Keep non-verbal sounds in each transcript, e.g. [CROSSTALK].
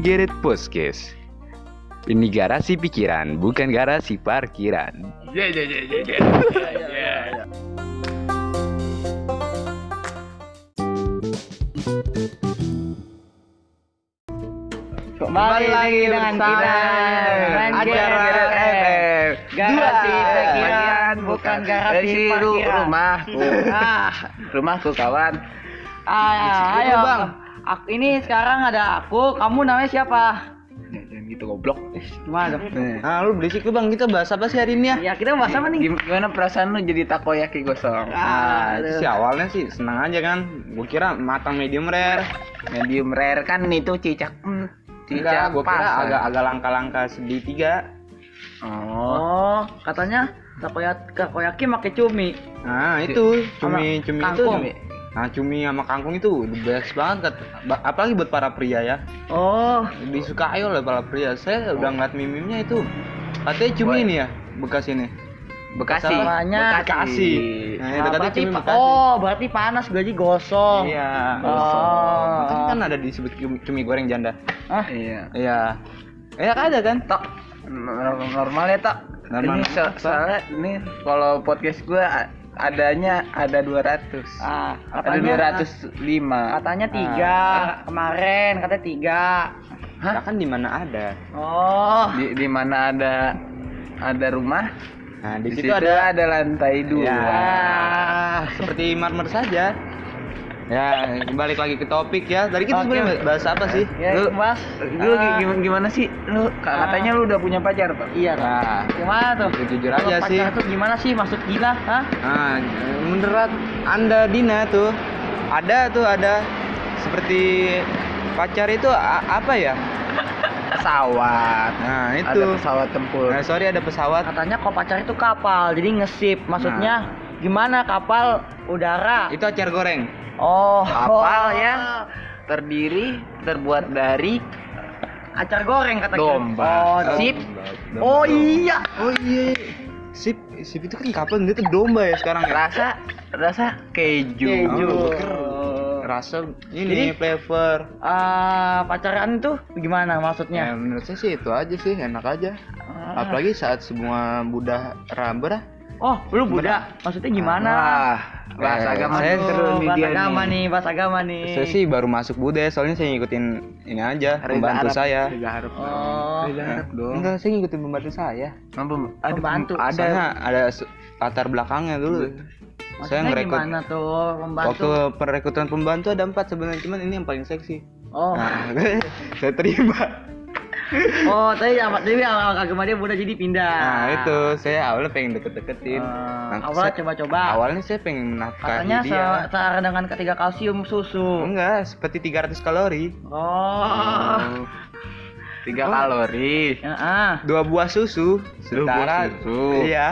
Geret Podcast. Ini garasi pikiran, bukan garasi parkiran. Ya ya ya ya ya. ya, ya. Kembali lagi dengan kita acara FM. Garasi pikiran bukan garasi ru- parkiran. rumahku. Ah, Rumahku kawan. ah, ayo bang. Aku, ini sekarang ada aku. Kamu namanya siapa? Jangan gitu goblok. Gimana dong? Ah, lu berisik lu bang, kita bahas apa sih hari ini ya? Ya kita bahas apa nih? Gim- Gimana perasaan lu jadi takoyaki gosong? Ah, itu sih awalnya sih senang aja kan. Gua kira matang medium rare. Medium rare kan itu cicak. Hmm, Enggak, cicak gua kira agak agak langka-langka segitiga. Oh. Oh, katanya takoyaki, takoyaki pakai cumi. Nah, itu cumi cumi itu. kangkung. Nah, cumi sama kangkung itu the best banget. Ba- Apalagi buat para pria ya. Oh, Disukai oleh para pria. Saya udah ngeliat mimimnya itu. Katanya cumi Boy. ini ya, bekas ini. Bekasi. Namanya Bekasi. Nah, itu ah, katanya berarti cumi Bekasi. oh berarti panas gaji gosong. Iya. Oh. Makanya kan ada disebut cumi, cumi goreng janda. Ah, Iya. Iya. Iya ada kan? Tok. Nor- Normal ya, Tok. Normal. Ini so- soalnya ini kalau podcast gua a- adanya ada 200. ah, ada katanya 205. katanya tiga kemarin katanya tiga. Hah? kan di mana ada. Oh, Di di mana ada ada rumah, Nah, di, di, situ situ ada ada ada lantai dua. Ya, seperti marmer saja. Ya, balik lagi ke topik ya. Tadi kita Oke. sebenarnya bahas apa sih? ya Lu- mas. Lu Ah, gimana, gimana sih? Lu ka- katanya lu udah punya pacar, Pak? Iya. Nah, Gimana tuh? jujur aja sih. pacaran tuh gimana sih maksud gila? Hah? Nah, menurut Anda Dina tuh ada tuh ada seperti pacar itu apa ya? Pesawat. Nah, Ada itu. pesawat tempur. Nah, sorry ada pesawat. Katanya kalau pacaran itu kapal, jadi ngesip. Maksudnya gimana kapal udara? Itu acar goreng. Oh, Kapal oh. yang terdiri terbuat dari acar goreng kata Domba. Oh, sip. Oh iya. Oh iya. Sip, sip itu kan kapan itu domba ya sekarang ya? rasa rasa keju. Keju. Oh, rasa ini Jadi- flavor. Ah, pacaran itu gimana Ya, maksudnya? menurut saya sih itu aja sih, enak aja. Ah. Apalagi saat semua Buddha rambut Oh, lu Buddha. Maksudnya gimana? Wah, bahas Eh, agama saya seru nih bahas dia agama nih. nih, bahas agama nih. Saya sih baru masuk Buddha, soalnya saya ngikutin ini aja, Reza pembantu Arab. saya. Reza dong. Oh. Reza Arab dong. Enggak, saya ngikutin pembantu saya. Apa, ada Pembantu. Ada. Soalnya ada latar belakangnya dulu. saya Maksudnya ngerekrut gimana tuh pembantu? waktu perekrutan pembantu ada empat sebenarnya, cuman ini yang paling seksi. Oh. Nah, [LAUGHS] saya terima. Oh, tadi apa? Tadi agama dia Buddha jadi pindah. Nah, itu saya awalnya pengen deket-deketin. Ah, Nah, awalnya saya- coba-coba. Awalnya saya pengen menafkahi Katanya dia. se- searah dengan ketiga kalsium susu. Enggak, seperti 300 kalori. Oh. Tiga Oh. kalori. Ya, ah. Dua buah susu Dua buah setara susu. Iya,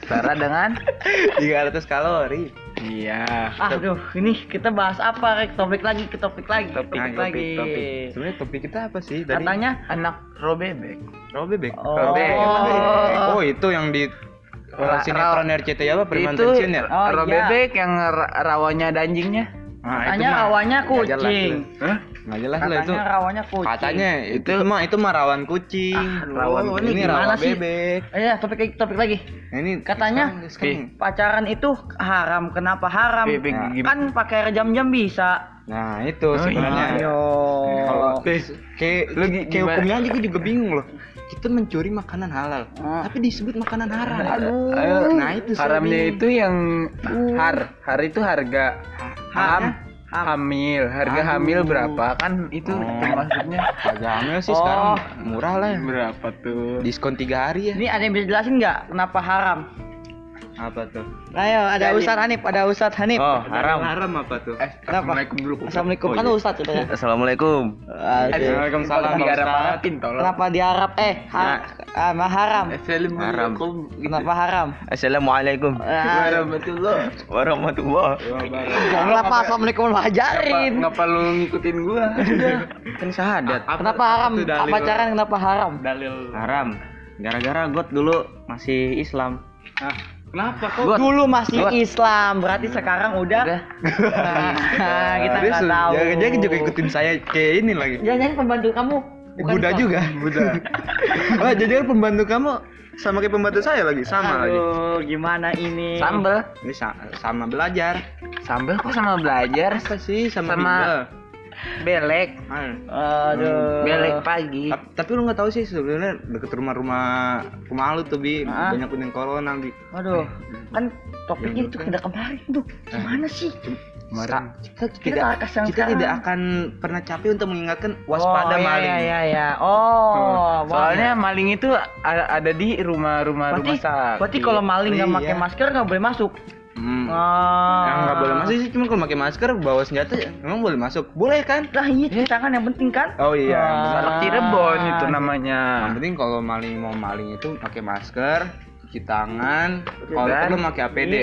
Setara dengan [LAUGHS] 300 kalori. Iya. Aduh, ini kita bahas apa? Rek? Topik lagi, ke topik lagi, ke topik, Nah, lagi. topik. Sebenarnya topik kita apa sih? Tadi Katanya Anak roh bebek. Oh, bebek. Oh. Bebek. Oh, itu yang di Ra- sinetron RCTI apa? Preman Itu ya? Oh, roh iya. bebek yang ra- rawanya dan anjingnya. Nah, katanya rawanya kucing. Hah? Nggak jelas lah itu. Katanya rawanya kucing. Katanya itu, mah itu mah rawan kucing. Ah, rawan Oh, kucing. ini Gimana rawan sih? bebek. Eh, ya, topik lagi, topik lagi. Nah, ini Katanya, sekarang- sekarang- Pacaran itu haram. Kenapa haram? Bebek Nah? Kan pakai jam-jam bisa. Nah, itu Oh, sebenarnya. Ayo. Kalau kayak lu kayak hukumnya aja gue juga bingung loh. Kita mencuri makanan halal, Ah. tapi disebut makanan haram. Aduh. Ayo, Nah, itu haramnya itu yang har har itu harga ham Ham. Hamil harga Aduh. hamil berapa kan itu Oh. maksudnya Harga hamil sih Oh. sekarang murah lah. berapa tuh Diskon tiga hari ya. Ini ada yang bisa jelasin nggak kenapa haram? Apa tuh? Ayo, ada Jadi- Ustadz Hanif, ada Ustadz Hanif. Oh, haram. Haram apa tuh? eh Kenapa? assalamualaikum dulu Assalamualaikum Oh, kan iya. Ustadz ya. Assalamualaikum. Waalaikumsalam, di Arab Ustaz. Arabin tolong Kenapa di Arab eh ha, ah, mah haram? Assalamualaikum Kenapa haram? Assalamualaikum Ah, warahmatullah warahmatullah. Kenapa assalamualaikum lu ajarin? ngapa lu ngikutin gua Kan syahadat. Kenapa haram? Pacaran kenapa haram? dalil Haram. Gara-gara got dulu masih Islam. Nah, kenapa kok? Dulu masih. Islam, berarti sekarang udah. Udah. Nah, [LAUGHS] kita nggak tahu. Dia, dia juga ikutin saya kayak ini lagi. Jangan-jangan pembantu kamu Buddha juga. [LAUGHS] Buddha. Wah, [LAUGHS] jadi kan pembantu kamu sama kayak pembantu saya lagi, sama lagi. Aduh, gimana ini? Sambel. Ini sa- sama belajar. Sambel kok sama belajar? Apa sih sama, Sama-? Belek. Ah. Aduh. Belek pagi. Tap- Tapi lu nggak tahu sih sebenarnya deket rumah-rumah rumah lu tuh bi Ah. banyak yang corona bi. Aduh, kan topiknya itu udah kemarin tuh. Gimana sih? Sa- kita, Kita tidak, akan sekarang. kita tidak akan pernah capek untuk mengingatkan waspada oh, iya, maling. Iya, iya, iya. Oh, Soalnya maling itu ada di rumah-rumah rumah sakit. berarti kalau maling nggak Iya. pakai masker nggak boleh masuk. Hmm. Ah. Yang nggak boleh masuk sih cuma kalau pakai masker bawa senjata emang boleh masuk. Boleh kan? Lah iya cuci tangan yang penting kan? Oh iya. Ah. Salah Cirebon itu namanya. Yang penting kalau maling mau maling itu pakai masker, cuci tangan, kalau Dan- perlu pakai APD.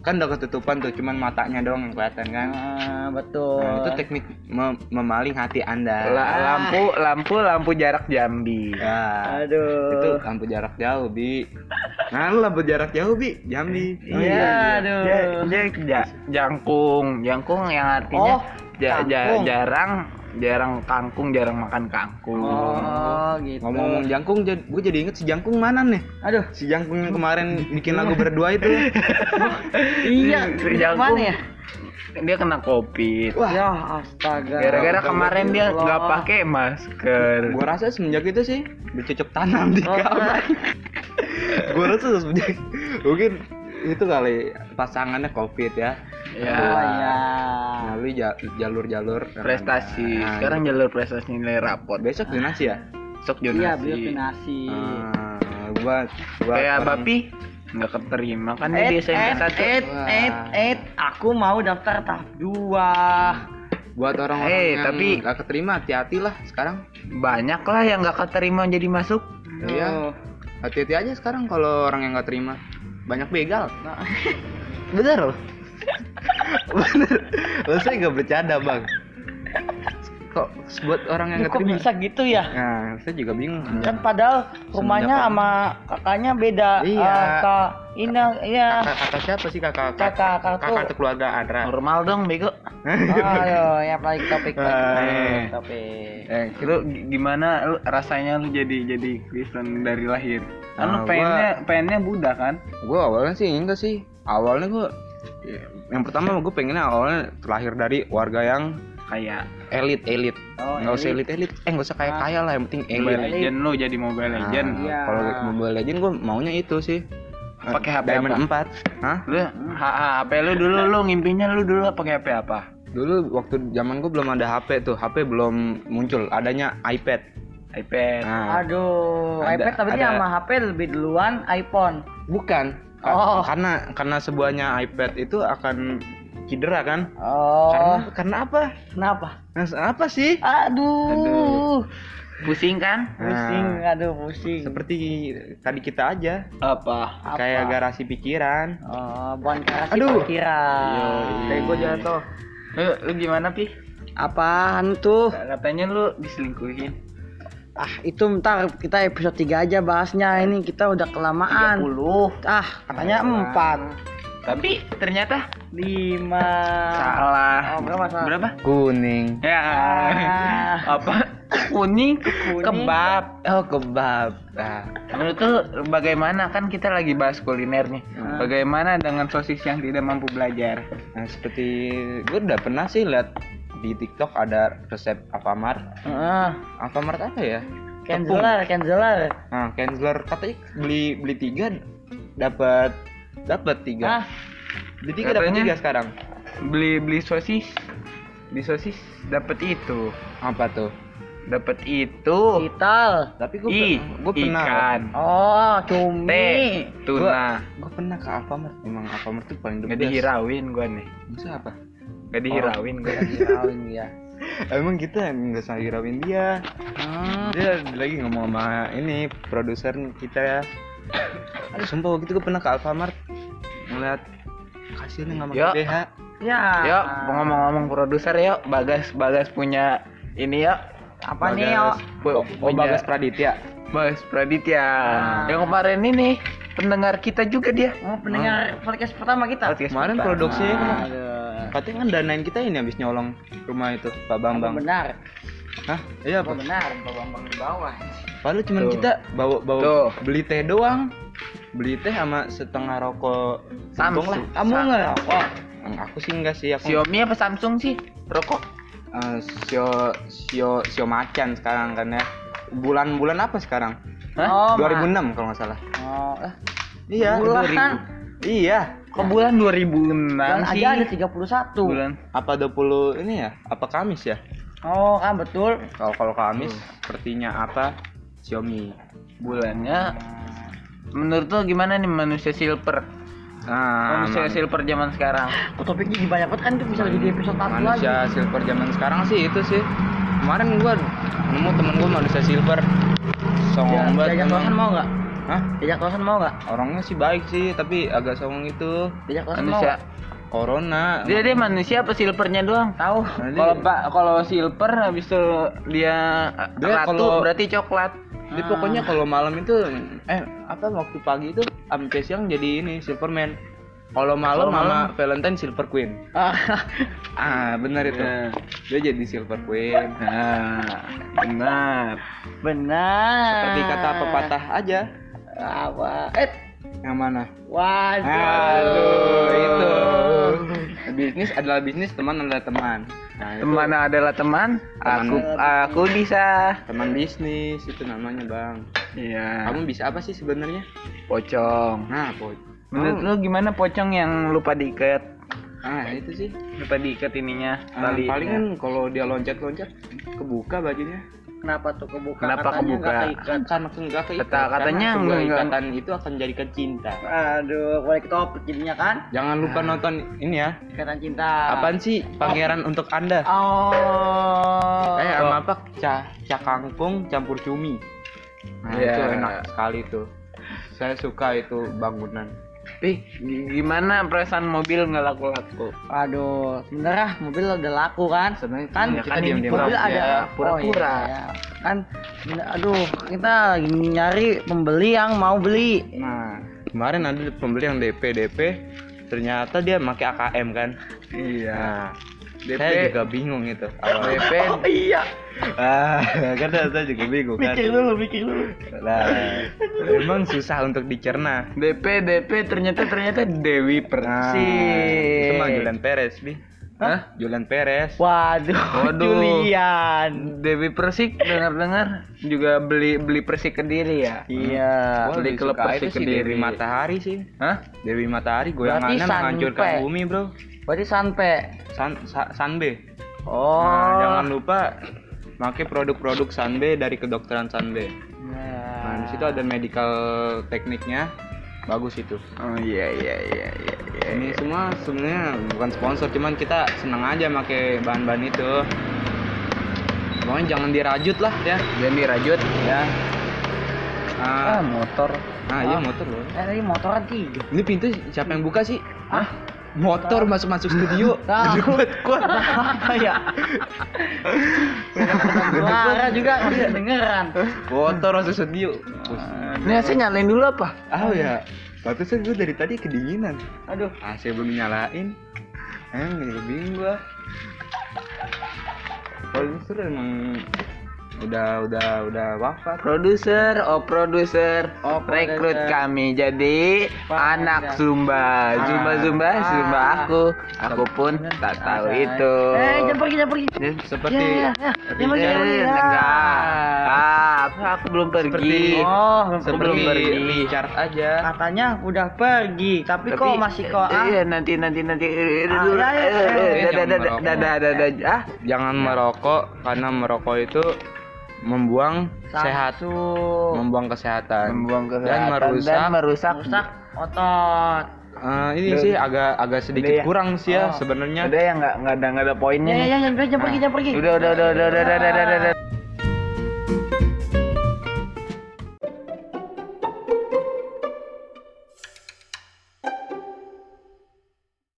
Kan udah ketutupan tuh, cuman matanya doang yang kelihatan kan. Ah, betul. Nah, itu teknik mem- memaling hati Anda. La- lampu lampu lampu jarak Jambi. Ya. Aduh. Itu lampu jarak jauh, Bi. Nah, lampu jarak jauh, Bi. Jambi. Iya, aduh. Dia, dia ja- jangkung, jangkung yang artinya Oh, ja- jarang jarang kangkung, jarang makan kangkung. Oh, gitu. Ngomong-ngomong jangkung, gue jadi inget si jangkung mana nih? Aduh. Si jangkung yang kemarin bikin lagu berdua itu. [LAUGHS] Iya, Si jangkung. mana ya? Dia kena covid. Wah. Ya, astaga. Gara-gara kemarin dia nggak pakai masker. Gua rasa semenjak itu sih bercocok tanam di Oh, kamar. [LAUGHS] Gua rasa semenjak mungkin itu kali pasangannya covid ya. Ya. Oh, ya. Melalui ja- jalur-jalur Prestasi. Nah, Sekarang jalur prestasi nilai rapot. besok donasi ya? Sok Iya, jonasi. beliau donasi. Ah, gua gua Kayak orang- Bapi nggak keterima kan dia di SMP satu. eh, Wah. eh, eh, aku mau daftar tahap dua. buat orang-orang Eh, yang tapi- nggak keterima hati-hati lah sekarang. Banyak lah yang nggak keterima jadi masuk. Iya. Hati-hati aja sekarang kalau orang yang nggak terima. Banyak begal. Nah, Bener loh. Bener. Lo saya nggak bercanda bang. Kok buat orang yang nggak kok terima? bisa gitu ya? Nah, saya juga bingung. Kan padahal rumahnya sama kakaknya beda. Iya. Ah, Kak Ina, iya. kakak, kakak siapa sih kakak? Kakak, kakak kakak tuh keluarga Adra. Normal dong bego. [LAUGHS] Ayo, ya balik topik, balik Eh. topik. Eh, lu gi- gimana lu rasanya lu jadi jadi Kristen dari lahir? Kan lu Ah, pengennya pengennya Buddha kan? gue awalnya sih enggak sih. Awalnya gue yang pertama gue pengennya awalnya terlahir dari warga yang Kayak elit elit. Oh, nggak usah elit. elit. Eh nggak usah kayak Ah. kaya lah yang penting elit. Mobile Legend lu jadi Mobile Legend. Nah, Iya. Kalau Mobile Legend gue maunya itu sih. Pakai HP Diamond apa? 4. Hah? Lu ha- ha- HP lu dulu lu ngimpinya lu dulu pakai HP apa? Dulu waktu zaman gue belum ada HP tuh, HP belum muncul, adanya iPad. iPad. Nah, Aduh, Ada- iPad tapi ada- sama HP lebih duluan iPhone. bukan. Oh. Karena karena sebuahnya iPad itu akan cedera kan? Oh, Karena karena apa? kenapa? Nah, apa sih? Aduh, Aduh. Pusing kan? pusing, Nah. aduh pusing. Seperti tadi kita aja, Apa? Apa? kayak garasi pikiran. Oh, bukan kasih Aduh. pikiran. Kayak gua jatuh. Lu, lu gimana, Pi? Apaan tuh? Katanya lu diselingkuhin. Ah, itu ntar kita episode 3 aja bahasnya. Ini kita udah kelamaan. 30. Ah, katanya 4. Tapi ternyata 5. salah. Oh, berapa salah? Berapa? Kuning. Ya. Ah. Apa? Kuning, Kuning. kebab. Oh, kebab. Nah, Menurut lu bagaimana kan kita lagi bahas kuliner nih. Hmm. Bagaimana dengan sosis yang tidak mampu belajar? nah, seperti gue udah pernah sih lihat di TikTok ada resep Alfamart. Heeh. Alfamart apa ya? Canceler, canceler. Nah, Kenzler katanya beli beli tiga dapat dapat tiga. Ah, Beli tiga dapat tiga sekarang. Beli beli sosis. Beli sosis dapat itu. Apa tuh? Dapat itu. vital. Tapi gue I, gue pernah. ikan. Oh, T, cumi. tuna. Gue pernah ke Alfamart. Emang Alfamart tuh paling the Gak best. dihirauin gua nih. Masa apa? Gak dihirauin gua. Dihirauin ya. [LAUGHS] Emang kita nggak usah hirauin dia. Hmm. Dia lagi ngomong sama ini produser kita ya. [COUGHS] Aduh, sumpah waktu itu gue pernah ke Alfamart ngeliat kasirnya nggak Yuk. pakai BH. Ya. Yuk, ngomong-ngomong produser yuk, Bagas Bagas punya ini yuk. Apa nih, Bagas- yo? Oh, oh, Bagas Praditya. Bagas Praditya. Ah. Yang kemarin ini pendengar kita juga dia. Oh, pendengar podcast pertama kita. Podcast Kemarin produksinya Aduh. Katanya kan danain kita ini habis nyolong rumah itu Pak Apa Bambang. benar? Hah? Iya Oh, apa? benar, Pak Bambang di bawah. Padahal cuma Tuh. kita bawa bawa Tuh. beli teh doang. Beli teh sama setengah rokok Samsung. Lah. Kamu Sa- nggak rokok? Aku sih enggak sih aku. Xiaomi apa Samsung sih? Rokok. Eh, sio sio sio macan sekarang kan ya. Bulan-bulan apa sekarang? Oh, Hah? 2006 kalau nggak salah. Oh, eh, Iya. bulan. 2000. Iya. Kok bulan 2006 Bulan sih? aja ada 31. Bulan. Apa 20 ini ya? Apa Kamis ya? Oh, kan betul. Kalau kalau Kamis sepertinya apa? Xiaomi. Bulannya menurut lo gimana nih manusia silver? Nah, manusia man- silver zaman sekarang. Oh, topiknya banyak banget kan itu bisa jadi episode satu lagi. manusia silver zaman sekarang sih itu sih. Kemarin gua nemu temen gua manusia silver. Ya, Songong banget Jajak memang. kosan mau nggak? Hah? Jajak kosan mau nggak? Orangnya sih baik sih, tapi agak songong itu. Jajak kosan mau Manusia. nggak? Corona. Dia dia manusia apa silvernya doang? Tahu. Nah, Kalau pak kalau silver habis itu dia, Dia ratu kalau- berarti coklat. Dia pokoknya kalau malam itu eh apa waktu pagi itu sampai siang jadi ini Superman. Kalau malam sama Valentine Silver Queen. Ah, [LAUGHS] Ah, benar itu. Nah. Dia jadi Silver Queen. Nah, benar. benar. Seperti kata pepatah aja. Apa? Eh, Yang mana? waduh. Aduh, itu. Bisnis adalah bisnis, teman adalah teman. Nah, itu Teman adalah teman, aku Teman. aku bisa. teman bisnis itu namanya, Bang. Iya. Kamu bisa apa sih sebenarnya? Pocong. Nah, po. Menurut lu gimana pocong yang lupa diikat? Ah, itu sih. Lupa diikat ininya, Ah, paling kan kalau dia loncat-loncat kebuka bajunya. Kenapa tuh kebuka? Kenapa Katanya kebuka? keikat. Karena enggak keikat. Kata- katanya enggak- ikatan itu akan jadikan cinta. Aduh, boleh ketopet jadinya kan? Jangan lupa nonton ini ya. Ikatan cinta. Apaan sih pangeran untuk Anda? Oh. Eh, sama apa? Ca, ca kangkung campur cumi. Nah, Iya. itu enak sekali tuh. Saya suka itu bangunan. Ih, gi- gimana perasaan mobil nggak laku-laku? Aduh, sebenarnya mobil udah laku kan? Sebenarnya kan ya kita kan ini diam-diam mobil ada pura-pura. Oh, iya, iya. Kan bener- aduh, kita lagi nyari pembeli yang mau beli. Nah, kemarin ada pembeli yang DP DP, ternyata dia pakai AKM kan. Iya. Nah, DP. saya juga bingung itu. awalnya. DP. iya. Ah, kan saya juga bingung kan. Mikir dulu, mikir dulu. Nah, emang susah untuk dicerna. DP DP ternyata ternyata Dewi Nah, Persik. itu mah Julian Perez, Bi. Hah? Julian Perez. Waduh, [LAUGHS] Waduh. Julian. Dewi Persik dengar-dengar juga beli beli Persik Kediri ya. Iya. Wah, beli klub Persik Kediri. Dewi Matahari sih. Hah? Dewi Matahari goyangannya menghancurkan bumi, Bro. Berarti sampai. San, sa, Sanbe. Oh. Nah, jangan lupa pakai produk-produk Sanbe dari kedokteran Sanbe. Nah, Nah, di situ ada medical tekniknya. Bagus itu. Oh iya iya iya iya. iya. Ini semua sebenarnya bukan sponsor, cuman kita senang aja pakai bahan-bahan itu. Pokoknya jangan dirajut lah ya. Jangan dirajut. Ya. Ah, Ah, motor. ah iya motor loh. Eh, tadi motoran tiga. Ini pintu siapa yang buka sih? Hah? Motor masuk-masuk studio. Gede banget gua. Apa ya? Suara juga nggak kedengeran. Motor masuk studio. Ini AC nyalain dulu apa? Ah ya. Pantesan gue dari tadi kedinginan. Aduh. AC belum nyalain. Eh, jadi bingung gua. Produser emang udah udah udah wafat. Produser, oh produser, Oh, rekrut kami jadi Wah, anak ada. Zumba, Zumba Zumba, Ah. Zumba aku, aku pun tak tahu itu. Eh, jangan pergi, jangan pergi. Seperti Ya, ya, ya. Jangan pergi, jangan pergi. Ya. enggak, ah, apa aku belum pergi. Seperti- Oh, seperti belum pergi. Richard aja. Katanya udah pergi, tapi, kok masih kok ah? Iya nanti nanti nanti Ah, dadah, dadah, dadah. ah Jangan merokok karena merokok itu membuang sehat, Samsu. membuang kesehatan. membuang kesehatan dan merusak. dan merusak rusak otot. Eh, ini Udah. sih agak agak sedikit Udah ya? kurang sih ya Oh. sebenarnya. Udah ya nggak nggak ada nggak ada poinnya Ya, nih. ya, jangan pergi, jangan pergi, jangan pergi. Udah udah udah udah udah udah udah. udah.